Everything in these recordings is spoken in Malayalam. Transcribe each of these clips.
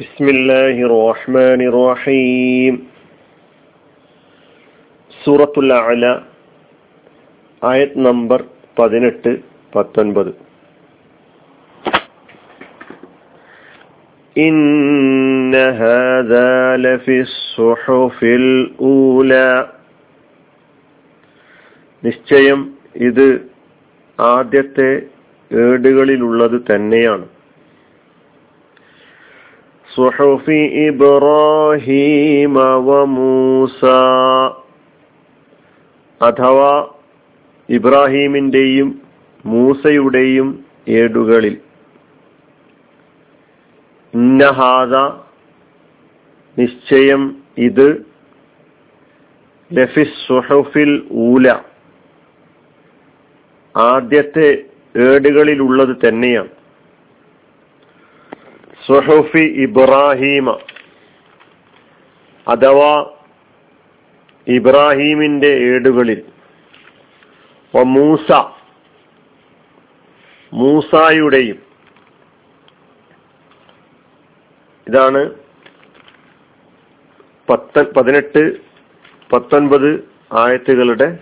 بسم الله الرحمن الرحيم സൂറത്തുൽ അല ആയത് നമ്പർ പതിനെട്ട് പത്തൊൻപത് إن هذا لفي الصحف الأولى നിശ്ചയം ഇത് ആദ്യത്തെ ഏടുകളിലുള്ളത് തന്നെയാണ് സുഹഫി ഇബ്രാഹിമ അഥവാ ഇബ്രാഹീമിന്റെയും മൂസയുടെയും ഏടുകളിൽ. ഇന്നഹാദ നിശ്ചയം ഇത്. ലഫിസ് സുഹഫിൽ ഊല. ആദ്യത്തെ ഏടുകളിലുള്ളത് തന്നെയാണ്. സുഹഫി ഇബ്രാഹീമ. അഥവാ ഇബ്രാഹീമിന്റെ ഏടുകളിൽ. മൂസ. മൂസായുടെയും ഇതാണ് പത്ത പതിനെട്ട് പത്തൊൻപത് ആയത്തുകളുടെ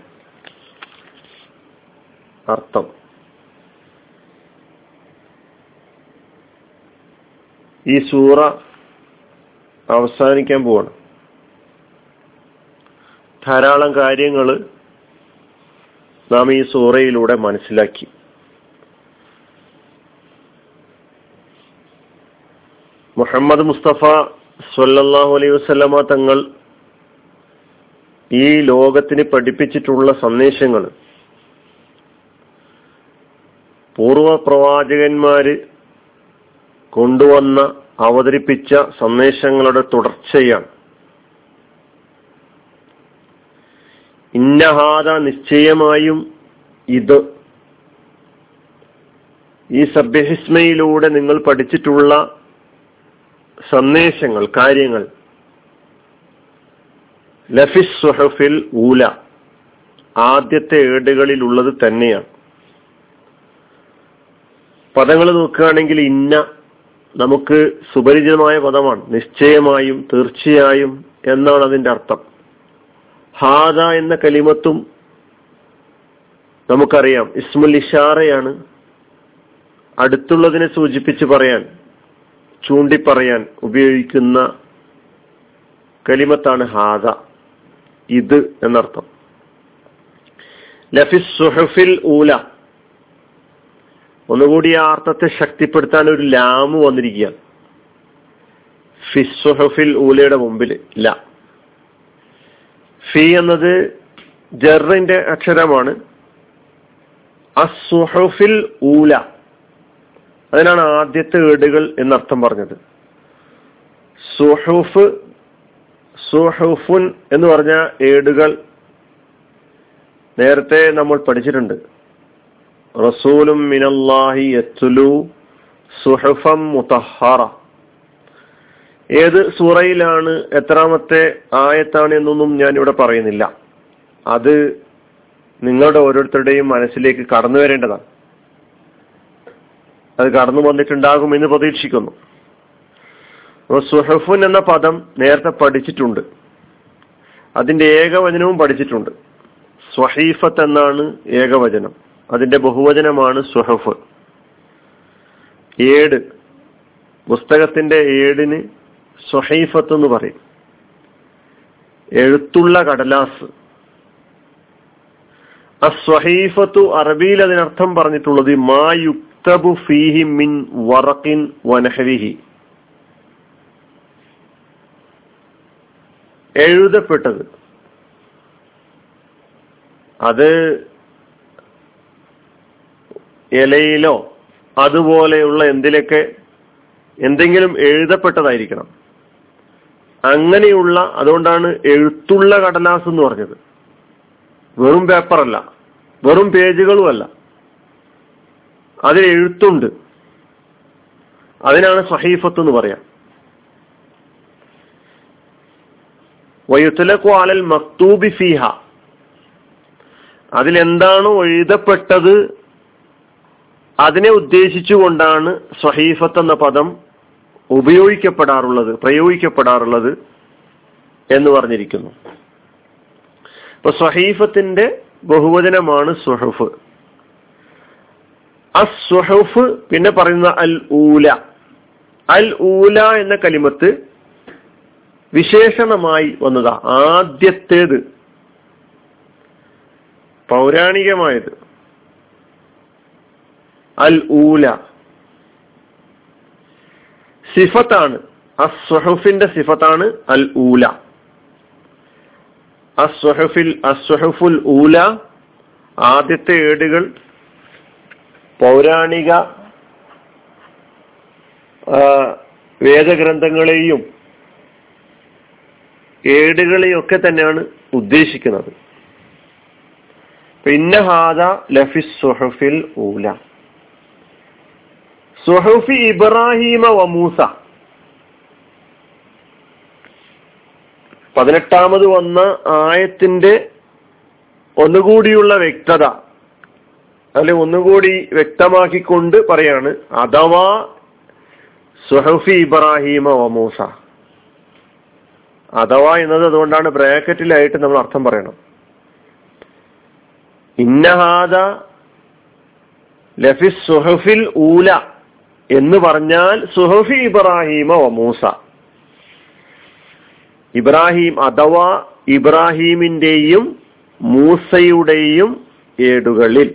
അർത്ഥം. ഈ സൂറ അവസാനിക്കാൻ പോവാണ്. ധാരാളം കാര്യങ്ങൾ നാം ഈ സൂറയിലൂടെ മനസ്സിലാക്കി. മുഹമ്മദ് മുസ്തഫ സൊല്ലാഹു അലൈഹി വസ്ലമ തങ്ങൾ ഈ ലോകത്തിന് പഠിപ്പിച്ചിട്ടുള്ള സന്ദേശങ്ങൾ. പൂർവ പ്രവാചകന്മാര് കൊണ്ടുവന്ന അവതരിപ്പിച്ച സന്ദേശങ്ങളുടെ തുടർച്ചയാണ്. ഇന്നഹാദ നിശ്ചയമായും ഇത്. ഈ സഭ്യഹിസ്മയിലൂടെ നിങ്ങൾ പഠിച്ചിട്ടുള്ള സന്ദേശങ്ങൾ കാര്യങ്ങൾ. ലഫിസ് സുഹഫിൽ ഊല. ആദ്യത്തെ ഏടുകളിൽ ഉള്ളത് തന്നെയാണ്. പദങ്ങൾ നോക്കുകയാണെങ്കിൽ ഇന്ന നമുക്ക് സുപരിചിതമായ പദമാണ്. നിശ്ചയമായും തീർച്ചയായും എന്നാണ് അതിന്റെ അർത്ഥം. ഹാദ എന്ന കലിമത്തും നമുക്കറിയാം. ഇസ്മുൽ ഇഷാറയാണ് അടുത്തുള്ളതിനെ സൂചിപ്പിച്ച് പറയാൻ ചൂണ്ടിപ്പറയാൻ ഉപയോഗിക്കുന്ന കലിമത്താണ് ഹാദ. ഇത് എന്നർത്ഥം. ലഫിസ് സുഹഫിൽ ഊല. ഒന്നുകൂടി ആ അർത്ഥത്തെ ശക്തിപ്പെടുത്താൻ ഒരു ലാമ് വന്നിരിക്കുകയാണ്. ഫിസ്സുഹഫിൽ ഊലയുടെ മുമ്പിൽ ല. ഫി എന്നത് ജറിന്റെ അക്ഷരമാണ്. അസുഹഫിൽ ഊല. അതിനാണ് ആദ്യത്തെ ഏടുകൾ എന്നർത്ഥം പറഞ്ഞത്. സുഹൂഫ് സുഹൂഫുൻ എന്ന് പറഞ്ഞ ഏടുകൾ നേരത്തെ നമ്മൾ പഠിച്ചിട്ടുണ്ട്. റസൂലും മിനല്ലാഹി യത്തുലു സുഹഫം മുതഹറ. ഏത് സൂറയിലാണ് എത്രാമത്തെ ആയത്താണ് എന്നൊന്നും ഞാൻ ഇവിടെ പറയുന്നില്ല. അത് നിങ്ങളുടെ ഓരോരുത്തരുടെയും മനസ്സിലേക്ക് കടന്നു വരേണ്ടതാണ്. അത് കടന്നു വന്നിട്ടുണ്ടാകും എന്ന് പ്രതീക്ഷിക്കുന്നു. സുഹഫുൻ എന്ന പദം നേരത്തെ പഠിച്ചിട്ടുണ്ട്. അതിന്റെ ഏകവചനവും പഠിച്ചിട്ടുണ്ട്. സ്വഹീഫത്ത് എന്നാണ് ഏകവചനം. അതിന്റെ ബഹുവചനമാണ് സുഹഫ്. ഏട് പുസ്തകത്തിന്റെ ഏടിന് സുഹൈഫത്ത് എന്ന് പറയും. എഴുത്തുള്ള കടലാസ്. അസ്വഹീഫത്തു അറബിയിൽ അതിനർത്ഥം പറഞ്ഞിട്ടുള്ളത് മാ യുക്തബു ഫീഹി മിൻ വറക്കിൻ വനഹരിഹി എഴുതപ്പെട്ടത്. അത് ഇലയിലോ അതുപോലെയുള്ള എന്തിലൊക്കെ എന്തെങ്കിലും എഴുതപ്പെട്ടതായിരിക്കണം. അങ്ങനെയുള്ള അതുകൊണ്ടാണ് എഴുത്തുള്ള കടലാസ് എന്ന് പറഞ്ഞത്. വെറും പേപ്പറല്ല വെറും പേജുകളുമല്ല അതിൽ എഴുത്തുണ്ട്. അതിനാണ് സഹീഫത്ത് എന്ന് പറയാം. വയുത്തലക്കു ആലൽ മക്തൂബി ഫീഹ. അതിലെന്താണോ എഴുതപ്പെട്ടത് അതിനെ ഉദ്ദേശിച്ചുകൊണ്ടാണ് സ്വഹീഫത്ത് എന്ന പദം ഉപയോഗിക്കപ്പെടാറുള്ളത് പ്രയോഗിക്കപ്പെടാറുള്ളത് എന്ന് പറഞ്ഞിരിക്കുന്നു. ഇപ്പൊ സ്വഹീഫത്തിന്റെ ബഹുവചനമാണ് സുഹഫ് അസ്വഹഫ് പിന്നെ പറയുന്ന അൽ ഊല. അൽ ഊല എന്ന കലിമത്ത് വിശേഷണമായി വന്നതാ ആദ്യത്തേത്. പൗരാണികമായത്. അൽ ഊല സിഫത്താണ്. അസ്വഹുഫിന്റെ സിഫത്താണ് അൽ ഊല അസ്വഹുഫിൽ അസ്വഹുഫുൽ ഊല ആദ്യത്തെ ഏടുകൾ പൗരാണിക വേദഗ്രന്ഥങ്ങളെയും ഏടുകളെയും ഒക്കെ തന്നെയാണ് ഉദ്ദേശിക്കുന്നത്. പിന്നെ ഹാദ ലഫിസ് സുഹഫിൽ ഊല. സുഹഫി ഇബ്രാഹിമ വ മൂസ. പതിനെട്ടാമത് വന്ന ആയത്തിന്റെ ഒന്നുകൂടിയുള്ള വ്യക്തത. അല്ലെ ഒന്നുകൂടി വ്യക്തമാക്കിക്കൊണ്ട് പറയാണ് അഥവാ സുഹഫി ഇബ്രാഹിമ വമൂസ അഥവാ എന്നത് അതുകൊണ്ടാണ് ബ്രാക്കറ്റിലായിട്ട് നമ്മൾ അർത്ഥം പറയണം. ഇന്നഹാദ ലഫിസ് സുഹഫിൽ ഊല. എന്ന് പറഞ്ഞാൽ സുഹഫി ഇബ്രാഹിമ മൂസ. ഇബ്രാഹിം അഥവാ ഇബ്രാഹീമിന്റെയും മൂസയുടെയും ഏടുകളിൽ.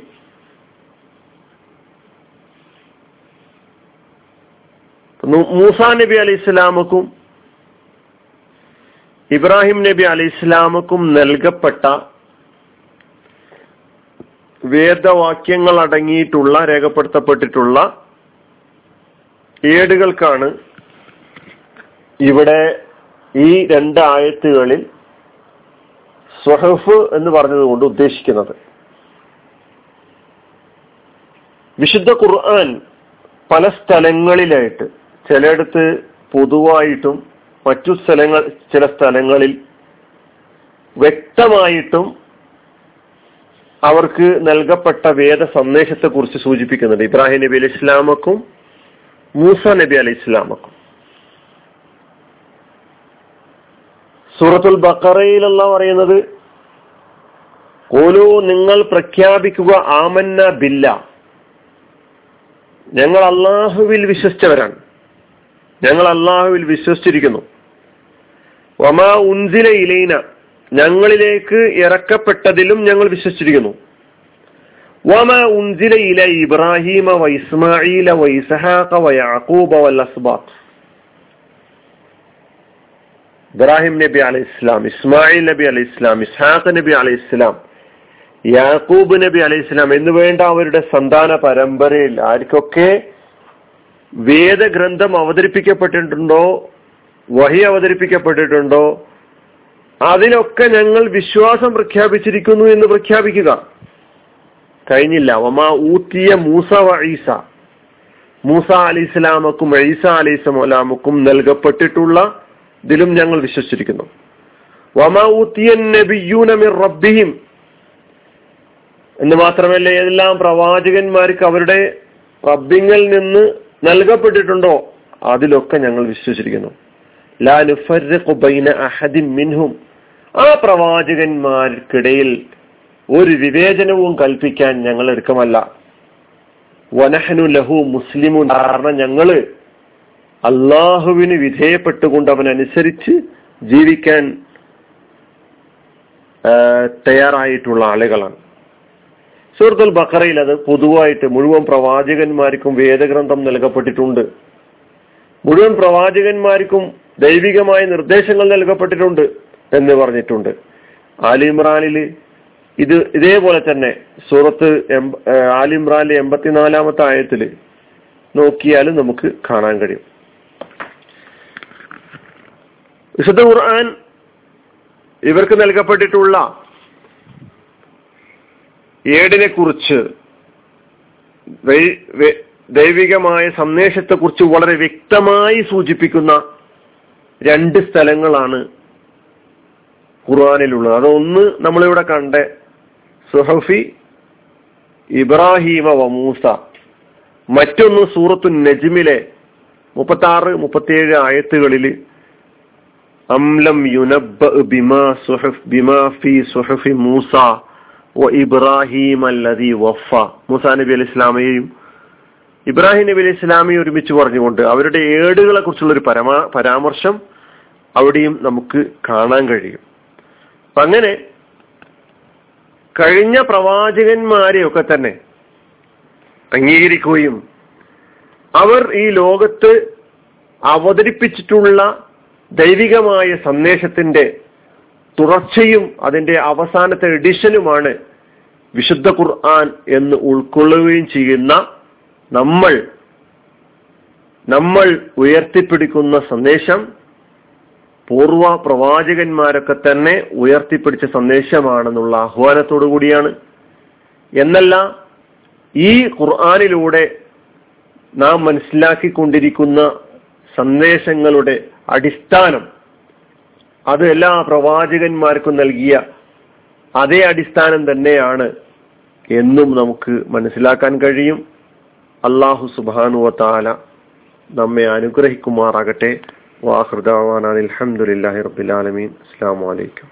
മൂസ നബി അലി ഇസ്ലാമക്കും ഇബ്രാഹിം നബി അലി ഇസ്ലാമക്കും നൽകപ്പെട്ട വേദവാക്യങ്ങൾ അടങ്ങിയിട്ടുള്ള രേഖപ്പെടുത്തപ്പെട്ടിട്ടുള്ള ഏടുകൾക്കാണ് ഇവിടെ ഈ രണ്ട് ആയത്തുകളിൽ സ്വഹഫ് എന്ന് പറഞ്ഞതുകൊണ്ട് ഉദ്ദേശിക്കുന്നത്. വിശുദ്ധ ഖുർആൻ പല സ്ഥലങ്ങളിലായിട്ട് ചിലയിടത്ത് പൊതുവായിട്ടും മറ്റു സ്ഥലങ്ങൾ ചില സ്ഥലങ്ങളിൽ വ്യക്തമായിട്ടും അവർക്ക് നൽകപ്പെട്ട വേദ സന്ദേശത്തെ കുറിച്ച് സൂചിപ്പിക്കുന്നുണ്ട്. ഇബ്രാഹിം നബി അലി ഇസ്ലാമക്കും മൂസ നബി അലി ഇസ്ലാമക്കും സൂറത്തുൽ ബക്കറയിലല്ല പറയുന്നത് ഓലോ നിങ്ങൾ പ്രഖ്യാപിക്കുക ആമന്ന ബില്ല. ഞങ്ങൾ അള്ളാഹുവിൽ വിശ്വസിച്ചവരാണ്. ഞങ്ങൾ അള്ളാഹുവിൽ വിശ്വസിച്ചിരിക്കുന്നു. വമാ ഉൻസില ഇലൈന ഞങ്ങളിലേക്ക് ഇറക്കപ്പെട്ടതിലും ഞങ്ങൾ വിശ്വസിച്ചിരിക്കുന്നു. വമ ഉൻസില ഇല ഇബ്രാഹിമ വ ഇസ്മായില വ ഇസഹാഖ വ യാക്കൂബ വൽ അസ്ബാത്ത് ഇബ്രാഹിം നബി അലൈഹി ഇസ്ലാം ഇസ്മായിൽ നബി അലൈഹി ഇസ്ലാം ഇസ്ഹാഖ് നബി അലൈഹി ഇസ്ലാം യാക്കൂബ് നബി അലൈഹി ഇസ്ലാം എന്ന് വേണ്ട അവരുടെ സന്താന പരമ്പരയിൽ ആർക്കൊക്കെ വേദഗ്രന്ഥം അവതരിപ്പിക്കപ്പെട്ടിട്ടുണ്ടോ വഹി അവതരിപ്പിക്കപ്പെട്ടിട്ടുണ്ടോ അതിലൊക്കെ ഞങ്ങൾ വിശ്വാസം പ്രഖ്യാപിച്ചിരിക്കുന്നു എന്ന് പ്രഖ്യാപിക്കുക. കഴിഞ്ഞില്ല. ഒമാ ഊത്തിയ മൂസ വ ഈസ. മൂസ അലി ഇസ്ലാമക്കും ഈസ അലി ഇസ്ലാമക്കും നൽകപ്പെട്ടിട്ടുള്ള ഇതിലും ഞങ്ങൾ വിശ്വസിച്ചിരിക്കുന്നു. വമാ ഊത്തിയ നബിയൂനമിർ റബ്ബിഹിം. എന്ന് മാത്രമല്ല ഏതെല്ലാം പ്രവാചകന്മാർക്ക് അവരുടെ റബ്ബിങ്ങിൽ നിന്ന് നൽകപ്പെട്ടിട്ടുണ്ടോ അതിലൊക്കെ ഞങ്ങൾ വിശ്വസിച്ചിരിക്കുന്നു. ലാ ബൈന അഹദിൻ മിൻഹും. ആ പ്രവാചകന്മാർക്കിടയിൽ ഒരു വിവേചനവും കൽപ്പിക്കാൻ ഞങ്ങൾ എടുക്കമല്ല വനഹനു ലഹു മുസ്ലിമു കാരണം ഞങ്ങൾ അള്ളാഹുവിന് വിധേയപ്പെട്ടുകൊണ്ട് അവനനുസരിച്ച് ജീവിക്കാൻ തയ്യാറായിട്ടുള്ള ആളുകളാണ്. സൂറത്തുൽ ബക്കറയിൽ അത് പൊതുവായിട്ട് മുഴുവൻ പ്രവാചകന്മാർക്കും വേദഗ്രന്ഥം നൽകപ്പെട്ടിട്ടുണ്ട്. മുഴുവൻ പ്രവാചകന്മാർക്കും ദൈവികമായ നിർദ്ദേശങ്ങൾ നൽകപ്പെട്ടിട്ടുണ്ട് എന്ന് പറഞ്ഞിട്ടുണ്ട്. ആലിമ്രാനിൽ ഇത് ഇതേപോലെ തന്നെ സൂറത്ത് ആലിമ്രാനിലെ എൺപത്തിനാലാമത്തെ ആയത്തിൽ നോക്കിയാലും നമുക്ക് കാണാൻ കഴിയും. വിശുദ്ധ ഖുർആൻ ഇവർക്ക് നൽകപ്പെട്ടിട്ടുള്ള ഏടിനെ കുറിച്ച് ദൈവികമായ സന്ദേശത്തെക്കുറിച്ച് വളരെ വ്യക്തമായി സൂചിപ്പിക്കുന്ന രണ്ട് സ്ഥലങ്ങളാണ് ഖുർആാനിലുള്ളത്. അതൊന്ന് നമ്മളിവിടെ കണ്ട സുഹഫി ഇബ്രാഹിമ വമൂസ മറ്റൊന്ന് സൂറത്തു നജ്മിലെ മുപ്പത്തി ആറ് മുപ്പത്തിയേഴ് ആയത്തുകളിൽ അംലം യുനബ് ബിമാ സുഹഫ് ബിമാ ഫി സുഹഫി മൂസ വ ഇബ്രാഹിം അല്ലതി വഫ. മൂസ നബി അലി ഇസ്ലാമയെയും ഇബ്രാഹിം നബി അലി ഇസ്ലാമയെ ഒരുമിച്ച് പറഞ്ഞുകൊണ്ട് അവരുടെ ഏടുകളെ കുറിച്ചുള്ള ഒരു പരമാ പരാമർശം അവിടെയും നമുക്ക് കാണാൻ കഴിയും. അങ്ങനെ കഴിഞ്ഞ പ്രവാചകന്മാരെയൊക്കെ തന്നെ അംഗീകരിക്കുകയും അവർ ഈ ലോകത്ത് അവതരിപ്പിച്ചിട്ടുള്ള ദൈവികമായ സന്ദേശത്തിന്റെ തുടർച്ചയും അതിന്റെ അവസാനത്തെ എഡിഷനുമാണ് വിശുദ്ധ ഖുർആൻ എന്ന് ഉൾക്കൊള്ളുകയും ചെയ്യുന്ന നമ്മൾ നമ്മൾ ഉയർത്തിപ്പിടിക്കുന്ന സന്ദേശം പൂർവ പ്രവാചകന്മാരൊക്കെ തന്നെ ഉയർത്തിപ്പിടിച്ച സന്ദേശമാണെന്നുള്ള ആഹ്വാനത്തോടു കൂടിയാണ്. എന്നല്ല ഈ ഖുർആാനിലൂടെ നാം മനസ്സിലാക്കിക്കൊണ്ടിരിക്കുന്ന സന്ദേശങ്ങളുടെ അടിസ്ഥാനം അത് എല്ലാ പ്രവാചകന്മാർക്കും നൽകിയ അതേ അടിസ്ഥാനം തന്നെയാണ് എന്നും നമുക്ക് മനസ്സിലാക്കാൻ കഴിയും. അള്ളാഹു സുബാനുവ താല നമ്മെ അനുഗ്രഹിക്കുമാറാകട്ടെ. وآخر دعوانا الحمد لله رب العالمين. السلام عليكم.